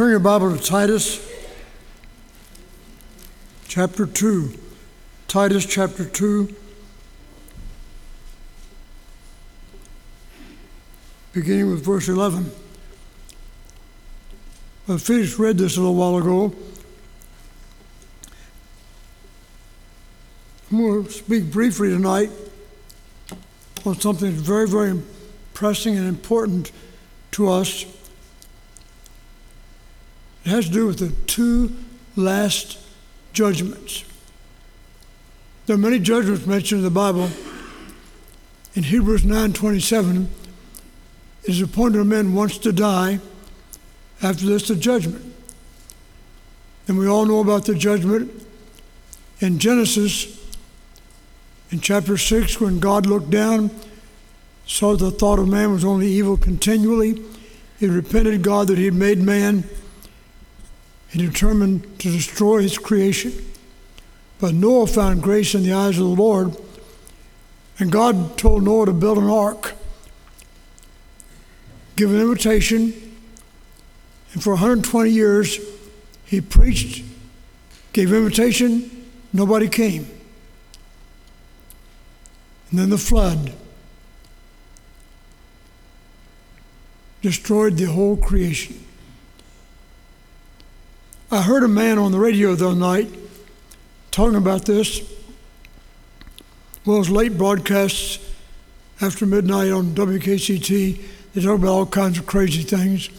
Turn your Bible to Titus chapter 2. Titus chapter 2. Beginning with verse 11. I finished read this a little while ago. I'm going to speak briefly tonight on something that's very, very pressing and important to us. It has to do with the two last judgments. There are many judgments mentioned in the Bible. In Hebrews 9:27, it is appointed a man once to die, after this the judgment. And we all know about the judgment in Genesis in chapter 6 when God looked down, saw the thought of man was only evil continually. He repented God that he had made man he determined to destroy his creation. But Noah found grace in the eyes of the Lord, and God told Noah to build an ark, give an invitation, and for 120 years he preached, gave invitation, nobody came. And then the flood destroyed the whole creation. I heard a man on the radio the other night talking about this. Well, it was late broadcasts after midnight on WKCT. They talk about all kinds of crazy things.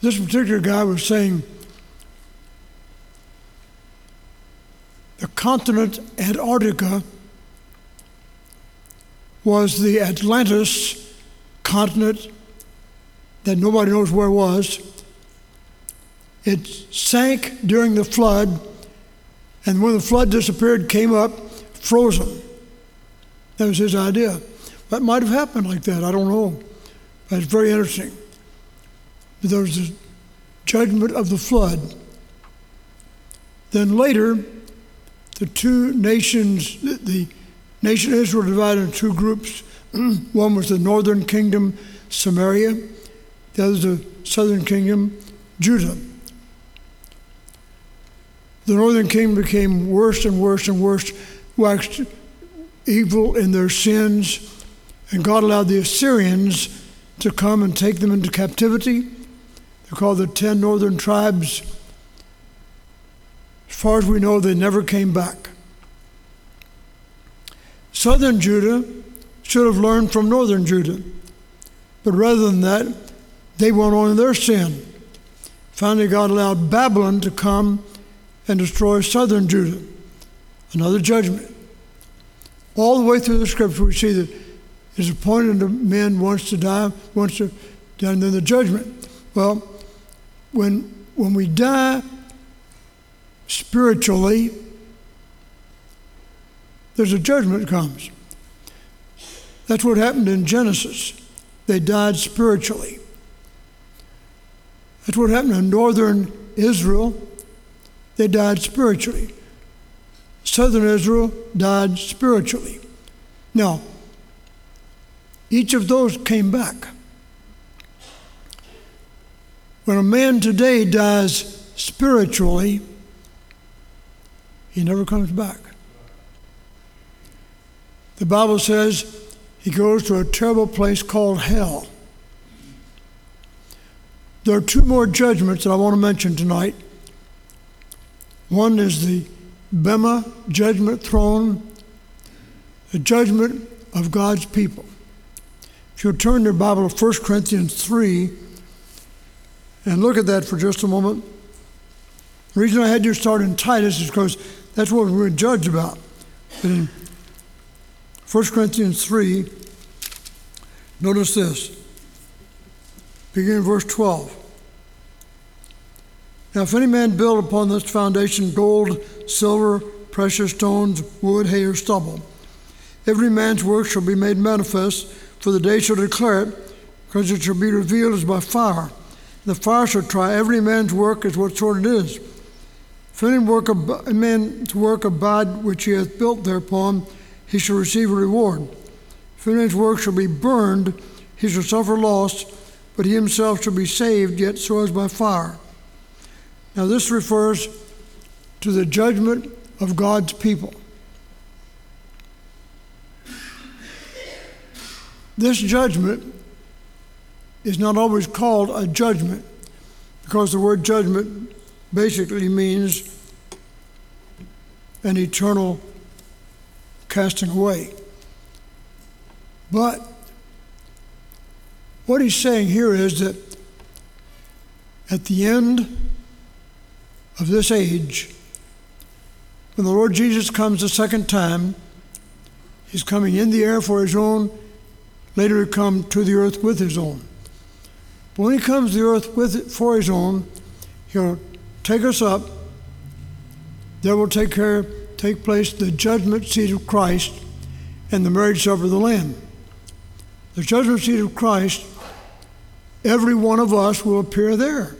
This particular guy was saying the continent Antarctica was the Atlantis continent that nobody knows where it was it sank during the flood, and when the flood disappeared, came up frozen. That was his idea. That might have happened like that. I don't know. But it's very interesting. There was the judgment of the flood. Then later, the two nations, the nation Israel divided into two groups. One was the northern kingdom, Samaria. The other the southern kingdom, Judah the northern kingdom became worse and worse and worse, waxed evil in their sins, and God allowed the Assyrians to come and take them into captivity. They're called the ten northern tribes. As far as we know, they never came back. Southern Judah should have learned from northern Judah, but rather than that, they went on in their sin. Finally, God allowed Babylon to come and destroy southern Judah. Another judgment. All the way through the scripture, we see that it is appointed to men once to die, once to die, and then the judgment. Well, when, when we die spiritually, there's a judgment comes. That's what happened in Genesis. They died spiritually. That's what happened in northern Israel they died spiritually. Southern Israel died spiritually. Now, each of those came back. When a man today dies spiritually, he never comes back. The Bible says he goes to a terrible place called hell. There are two more judgments that I want to mention tonight. One is the Bema judgment throne, the judgment of God's people. If you'll turn your Bible to 1 Corinthians 3 and look at that for just a moment. The reason I had you start in Titus is because that's what we're judged about. But in 1 Corinthians 3, notice this. Beginning verse 12. Now, if any man build upon this foundation gold, silver, precious stones, wood, hay, or stubble, every man's work shall be made manifest, for the day shall declare it, because it shall be revealed as by fire. The fire shall try every man's work as what sort it is. If any work ab- man's work abide which he hath built thereupon, he shall receive a reward. If any man's work shall be burned, he shall suffer loss, but he himself shall be saved, yet so as by fire. Now, this refers to the judgment of God's people. This judgment is not always called a judgment because the word judgment basically means an eternal casting away. But what he's saying here is that at the end of this age, when the Lord Jesus comes the second time, he's coming in the air for his own, later to come to the earth with his own. But when he comes to the earth with it for his own, he'll take us up. There will take care, take place the judgment seat of Christ and the marriage supper of the Lamb. The judgment seat of Christ, every one of us will appear there.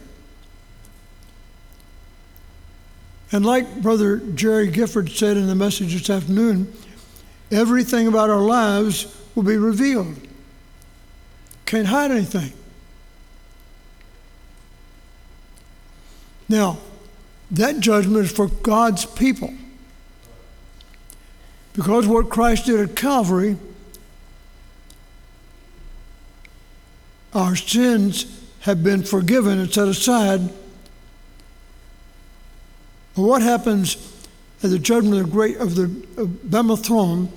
And like Brother Jerry Gifford said in the message this afternoon, everything about our lives will be revealed. Can't hide anything. Now, that judgment is for God's people. Because what Christ did at Calvary, our sins have been forgiven and set aside. But what happens at the judgment of the great of the Bema throne?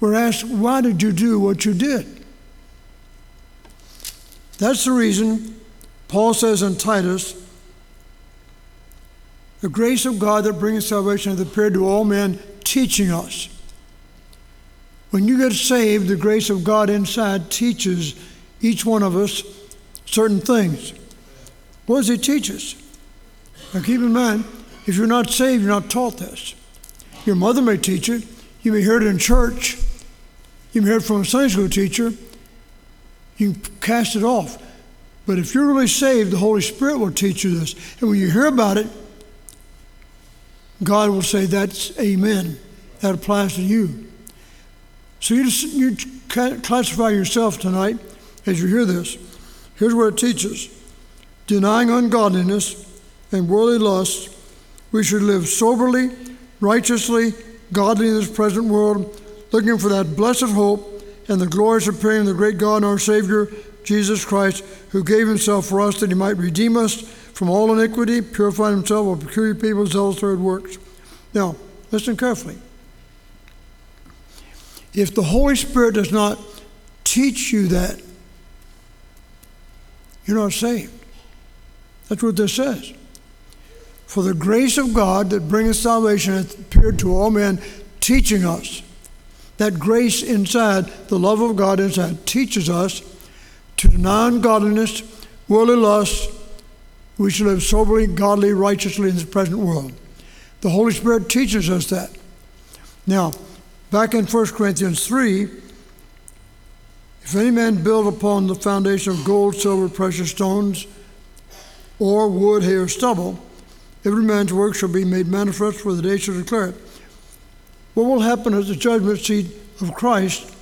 We're asked, why did you do what you did? That's the reason Paul says in Titus the grace of God that brings salvation hath appeared to all men, teaching us. When you get saved, the grace of God inside teaches each one of us certain things. What does He teach us? Now keep in mind, if you're not saved, you're not taught this. Your mother may teach it, you may hear it in church, you may hear it from a Sunday school teacher, you cast it off. But if you're really saved, the Holy Spirit will teach you this. And when you hear about it, God will say, That's amen. That applies to you. So you, just, you classify yourself tonight as you hear this. Here's what it teaches denying ungodliness and worldly lusts, we should live soberly, righteously, godly in this present world, looking for that blessed hope and the glorious appearing of the great God and our Savior, Jesus Christ, who gave himself for us that he might redeem us from all iniquity, purify himself, will peculiar people, zealous for works. Now, listen carefully. If the Holy Spirit does not teach you that, you're not saved. That's what this says. For the grace of God that bringeth salvation hath appeared to all men, teaching us. That grace inside, the love of God inside, teaches us to deny ungodliness, worldly lust, we should live soberly, godly, righteously in this present world. The Holy Spirit teaches us that. Now, back in 1 Corinthians 3, if any man build upon the foundation of gold, silver, precious stones, or wood, hay, or stubble, every man's work shall be made manifest, for the day shall declare it. What will happen at the judgment seat of Christ?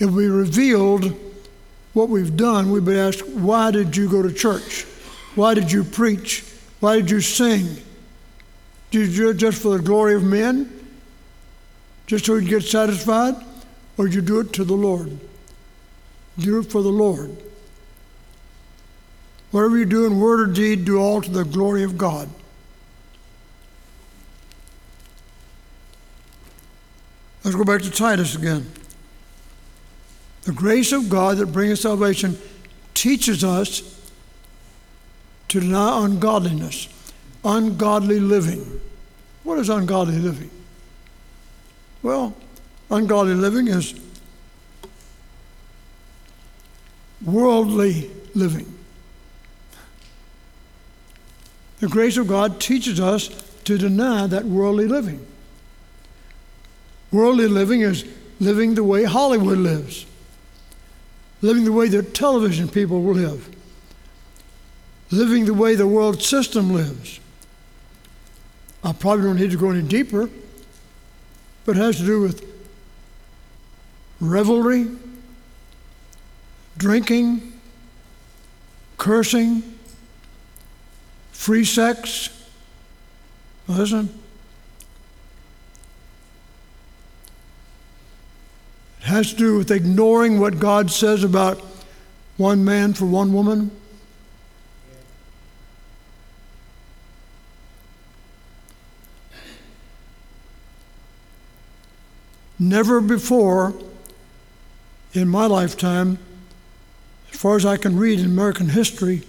Will be revealed what we've done, we've been asked, why did you go to church? Why did you preach? Why did you sing? Did you do it just for the glory of men? Just so you'd get satisfied? Or did you do it to the Lord? Do it for the Lord. Whatever you do in word or deed, do all to the glory of God. Let's go back to Titus again. The grace of God that brings salvation teaches us to deny ungodliness, ungodly living. What is ungodly living? Well, ungodly living is worldly living. The grace of God teaches us to deny that worldly living. Worldly living is living the way Hollywood lives living the way the television people live, living the way the world system lives. I probably don't need to go any deeper, but it has to do with revelry, drinking, cursing, free sex. Listen. It has to do with ignoring what God says about one man for one woman. Never before in my lifetime, as far as I can read in American history,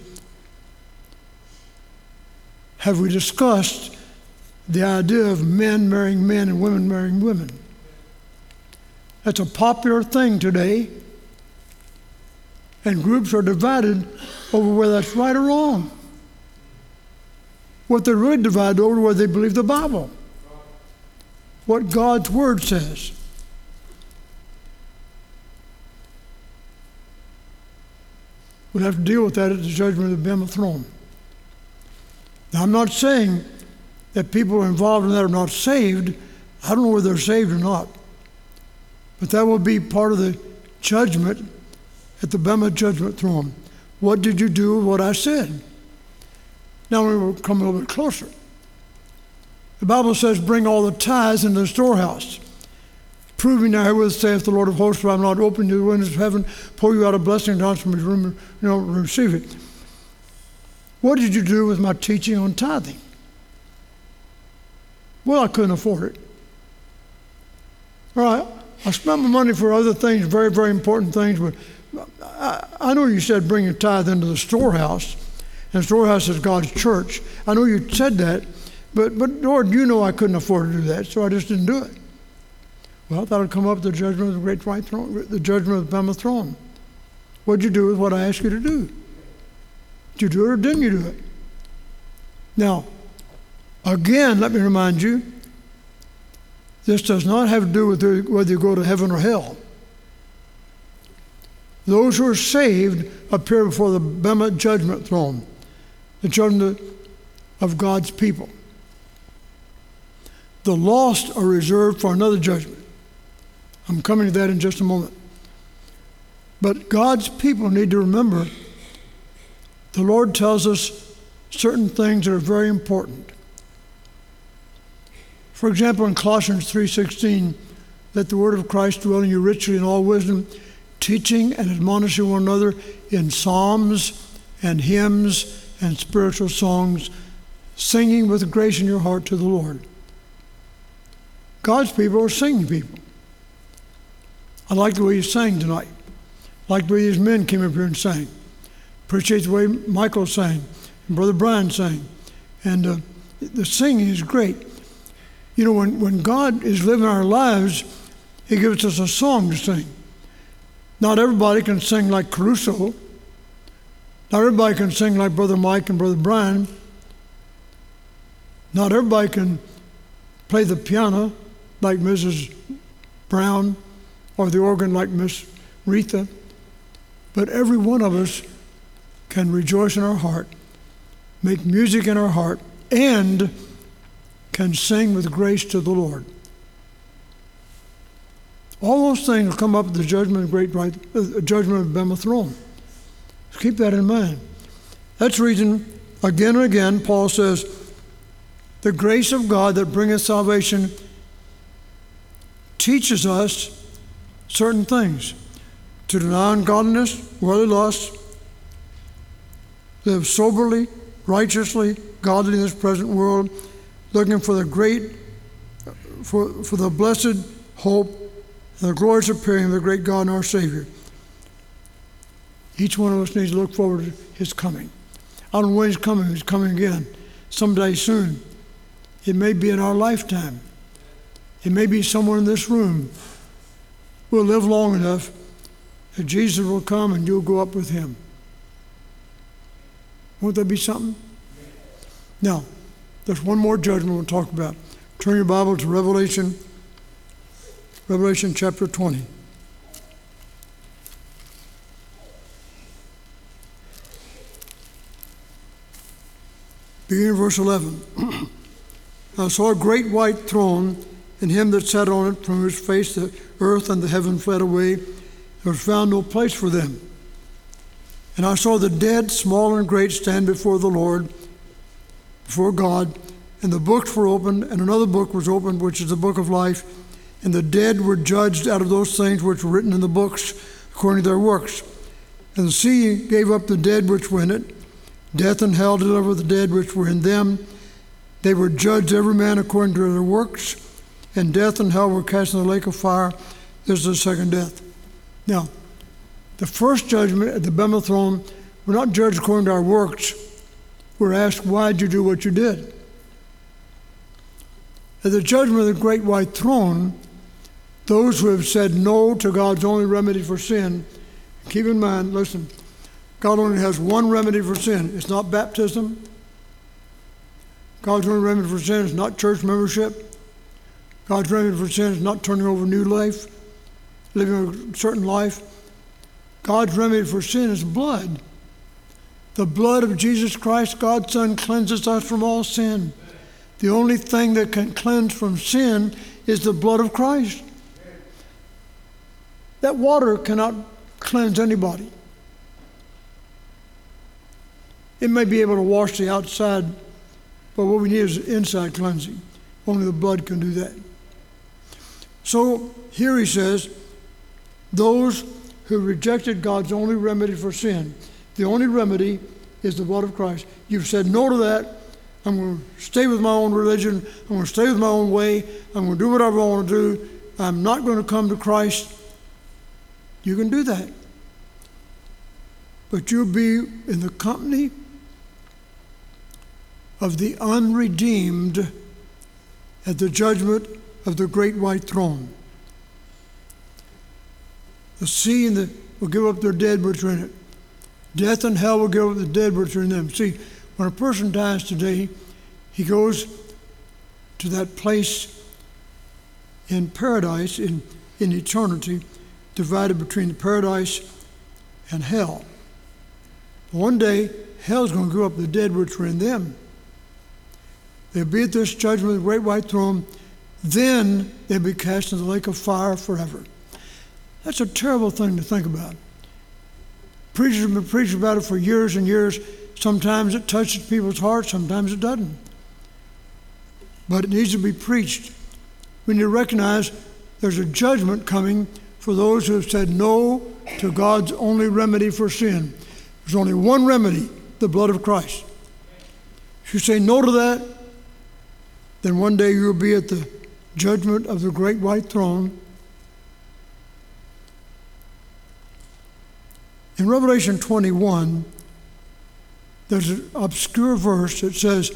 have we discussed the idea of men marrying men and women marrying women. That's a popular thing today, and groups are divided over whether that's right or wrong. What they're really divided over whether they believe the Bible, what God's Word says. We'll have to deal with that at the judgment of the Bema throne. Now, I'm not saying that people involved in that are not saved. I don't know whether they're saved or not. But that will be part of the judgment at the Bema judgment throne. What did you do with what I said? Now we will come a little bit closer. The Bible says, Bring all the tithes into the storehouse. Proving now herewith saith the Lord of hosts, for I am not open to the windows of heaven, pour you out a blessing down from his room, you know, receive it. What did you do with my teaching on tithing? Well, I couldn't afford it. All right, I spent my money for other things, very, very important things, but I, I know you said bring your tithe into the storehouse, and the storehouse is God's church. I know you said that, but, but Lord, you know I couldn't afford to do that, so I just didn't do it. Well, that'll come up the judgment of the great white throne, the judgment of the Bema throne. What'd you do with what I asked you to do? Did you do it or didn't you do it? Now, again, let me remind you, this does not have to do with whether you go to heaven or hell. Those who are saved appear before the Bema judgment throne, the judgment of God's people. The lost are reserved for another judgment. I'm coming to that in just a moment. But God's people need to remember the Lord tells us certain things that are very important. For example, in Colossians 3:16, let the word of Christ dwell in you richly in all wisdom, teaching and admonishing one another in psalms and hymns and spiritual songs, singing with grace in your heart to the Lord. God's people are singing people. I like the way you sang tonight. I like the way these men came up here and sang. Appreciate the way Michael sang and Brother Brian sang. And uh, the singing is great. You know, when, when God is living our lives, He gives us a song to sing. Not everybody can sing like Caruso. Not everybody can sing like Brother Mike and Brother Brian. Not everybody can play the piano like Mrs. Brown or the organ like Miss Retha, but every one of us can rejoice in our heart, make music in our heart, and can sing with grace to the Lord. All those things will come up at the judgment of great right, uh, judgment of Bema throne. So keep that in mind. That's the reason, again and again, Paul says, the grace of God that bringeth salvation teaches us certain things to deny ungodliness, worldly lust, live soberly, righteously, godly in this present world, looking for the great, for, for the blessed hope and the glorious appearing of the great God and our Savior. Each one of us needs to look forward to His coming. I don't know when He's coming, He's coming again, someday soon. It may be in our lifetime. It may be someone in this room We'll live long enough that Jesus will come and you'll go up with him. Won't that be something? Now, there's one more judgment we'll talk about. Turn your Bible to Revelation, Revelation chapter 20. Beginning verse 11. I saw a great white throne and him that sat on it, from whose face the earth and the heaven fled away, there was found no place for them. And I saw the dead, small and great, stand before the Lord, before God, and the books were opened, and another book was opened, which is the book of life, and the dead were judged out of those things which were written in the books according to their works. And the sea gave up the dead which were in it. Death and hell delivered the dead which were in them. They were judged every man according to their works, and death and hell were cast in the lake of fire. This is the second death. Now, the first judgment at the Bema throne, we're not judged according to our works. We're asked, why did you do what you did? At the judgment of the great white throne, those who have said no to God's only remedy for sin, keep in mind, listen, God only has one remedy for sin. It's not baptism. God's only remedy for sin is not church membership. God's remedy for sin is not turning over new life, living a certain life. God's remedy for sin is blood. The blood of Jesus Christ, God's Son, cleanses us from all sin. The only thing that can cleanse from sin is the blood of Christ. That water cannot cleanse anybody. It may be able to wash the outside, but what we need is inside cleansing. Only the blood can do that. So here he says, those who rejected God's only remedy for sin, the only remedy is the blood of Christ. You've said no to that. I'm going to stay with my own religion. I'm going to stay with my own way. I'm going to do whatever I want to do. I'm not going to come to Christ. You can do that. But you'll be in the company of the unredeemed at the judgment of the great white throne. The sea and the will give up their dead which are in it. Death and hell will give up the dead which are in them. See, when a person dies today, he goes to that place in paradise, in, in eternity, divided between the paradise and hell. One day, hell's going to give up the dead which were in them. They'll be at this judgment the great white throne. Then they'll be cast into the lake of fire forever. That's a terrible thing to think about. Preachers have been preaching about it for years and years. Sometimes it touches people's hearts, sometimes it doesn't. But it needs to be preached. We need to recognize there's a judgment coming for those who have said no to God's only remedy for sin. There's only one remedy the blood of Christ. If you say no to that, then one day you'll be at the judgment of the great white throne. In Revelation 21, there's an obscure verse that says,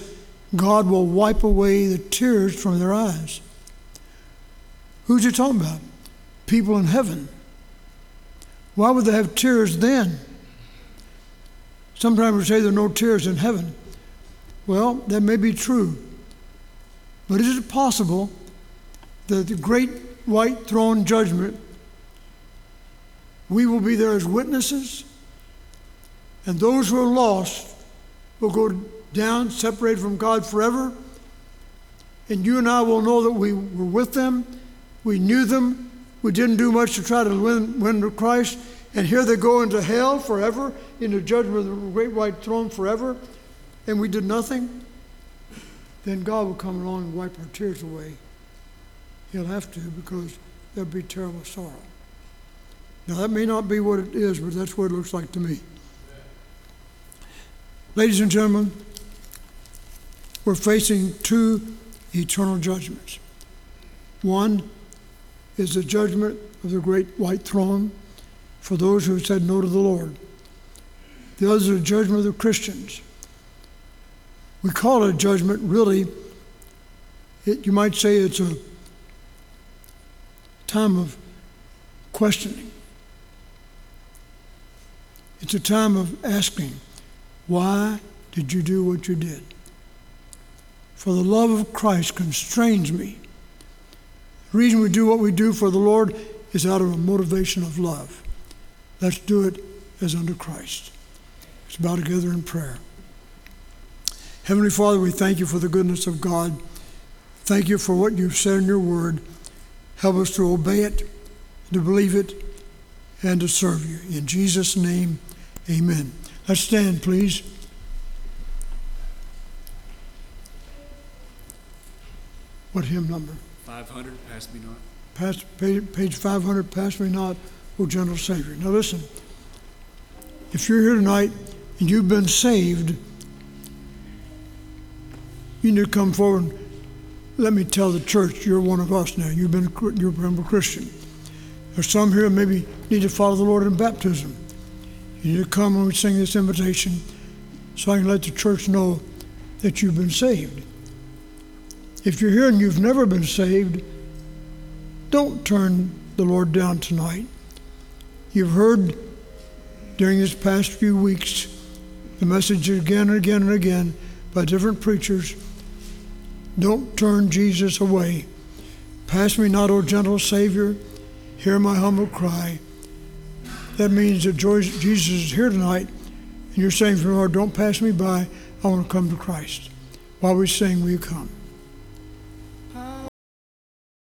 God will wipe away the tears from their eyes. Who's he talking about? People in heaven. Why would they have tears then? Sometimes we say there are no tears in heaven. Well, that may be true. But is it possible that the great white throne judgment, we will be there as witnesses, and those who are lost will go down, separated from God forever, and you and I will know that we were with them, we knew them, we didn't do much to try to win, win to Christ, and here they go into hell forever, into judgment of the great white throne forever, and we did nothing. Then God will come along and wipe our tears away. He'll have to because there'll be terrible sorrow. Now, that may not be what it is, but that's what it looks like to me. Ladies and gentlemen, we're facing two eternal judgments. One is the judgment of the great white throne for those who said no to the Lord. The other is the judgment of the Christians we call it a judgment, really, it, you might say it's a time of questioning. It's a time of asking, why did you do what you did? For the love of Christ constrains me. The reason we do what we do for the Lord is out of a motivation of love. Let's do it as under Christ. Let's bow together in prayer. Heavenly Father, we thank you for the goodness of God. Thank you for what you've said in your word. Help us to obey it, to believe it, and to serve you. In Jesus' name, amen. Let's stand, please. What hymn number? 500, Pass Me Not. Pass, page, page 500, Pass Me Not, O Gentle Savior. Now listen, if you're here tonight and you've been saved, you need to come forward. Let me tell the church you're one of us now. You've been you've been a Christian. There's some here maybe need to follow the Lord in baptism. You come and we sing this invitation so I can let the church know that you've been saved. If you're here and you've never been saved, don't turn the Lord down tonight. You've heard during this past few weeks the message again and again and again by different preachers. Don't turn Jesus away. Pass me not, O gentle Savior. Hear my humble cry. That means that Jesus is here tonight, and you're saying, Lord, don't pass me by. I want to come to Christ. While we sing, will you come?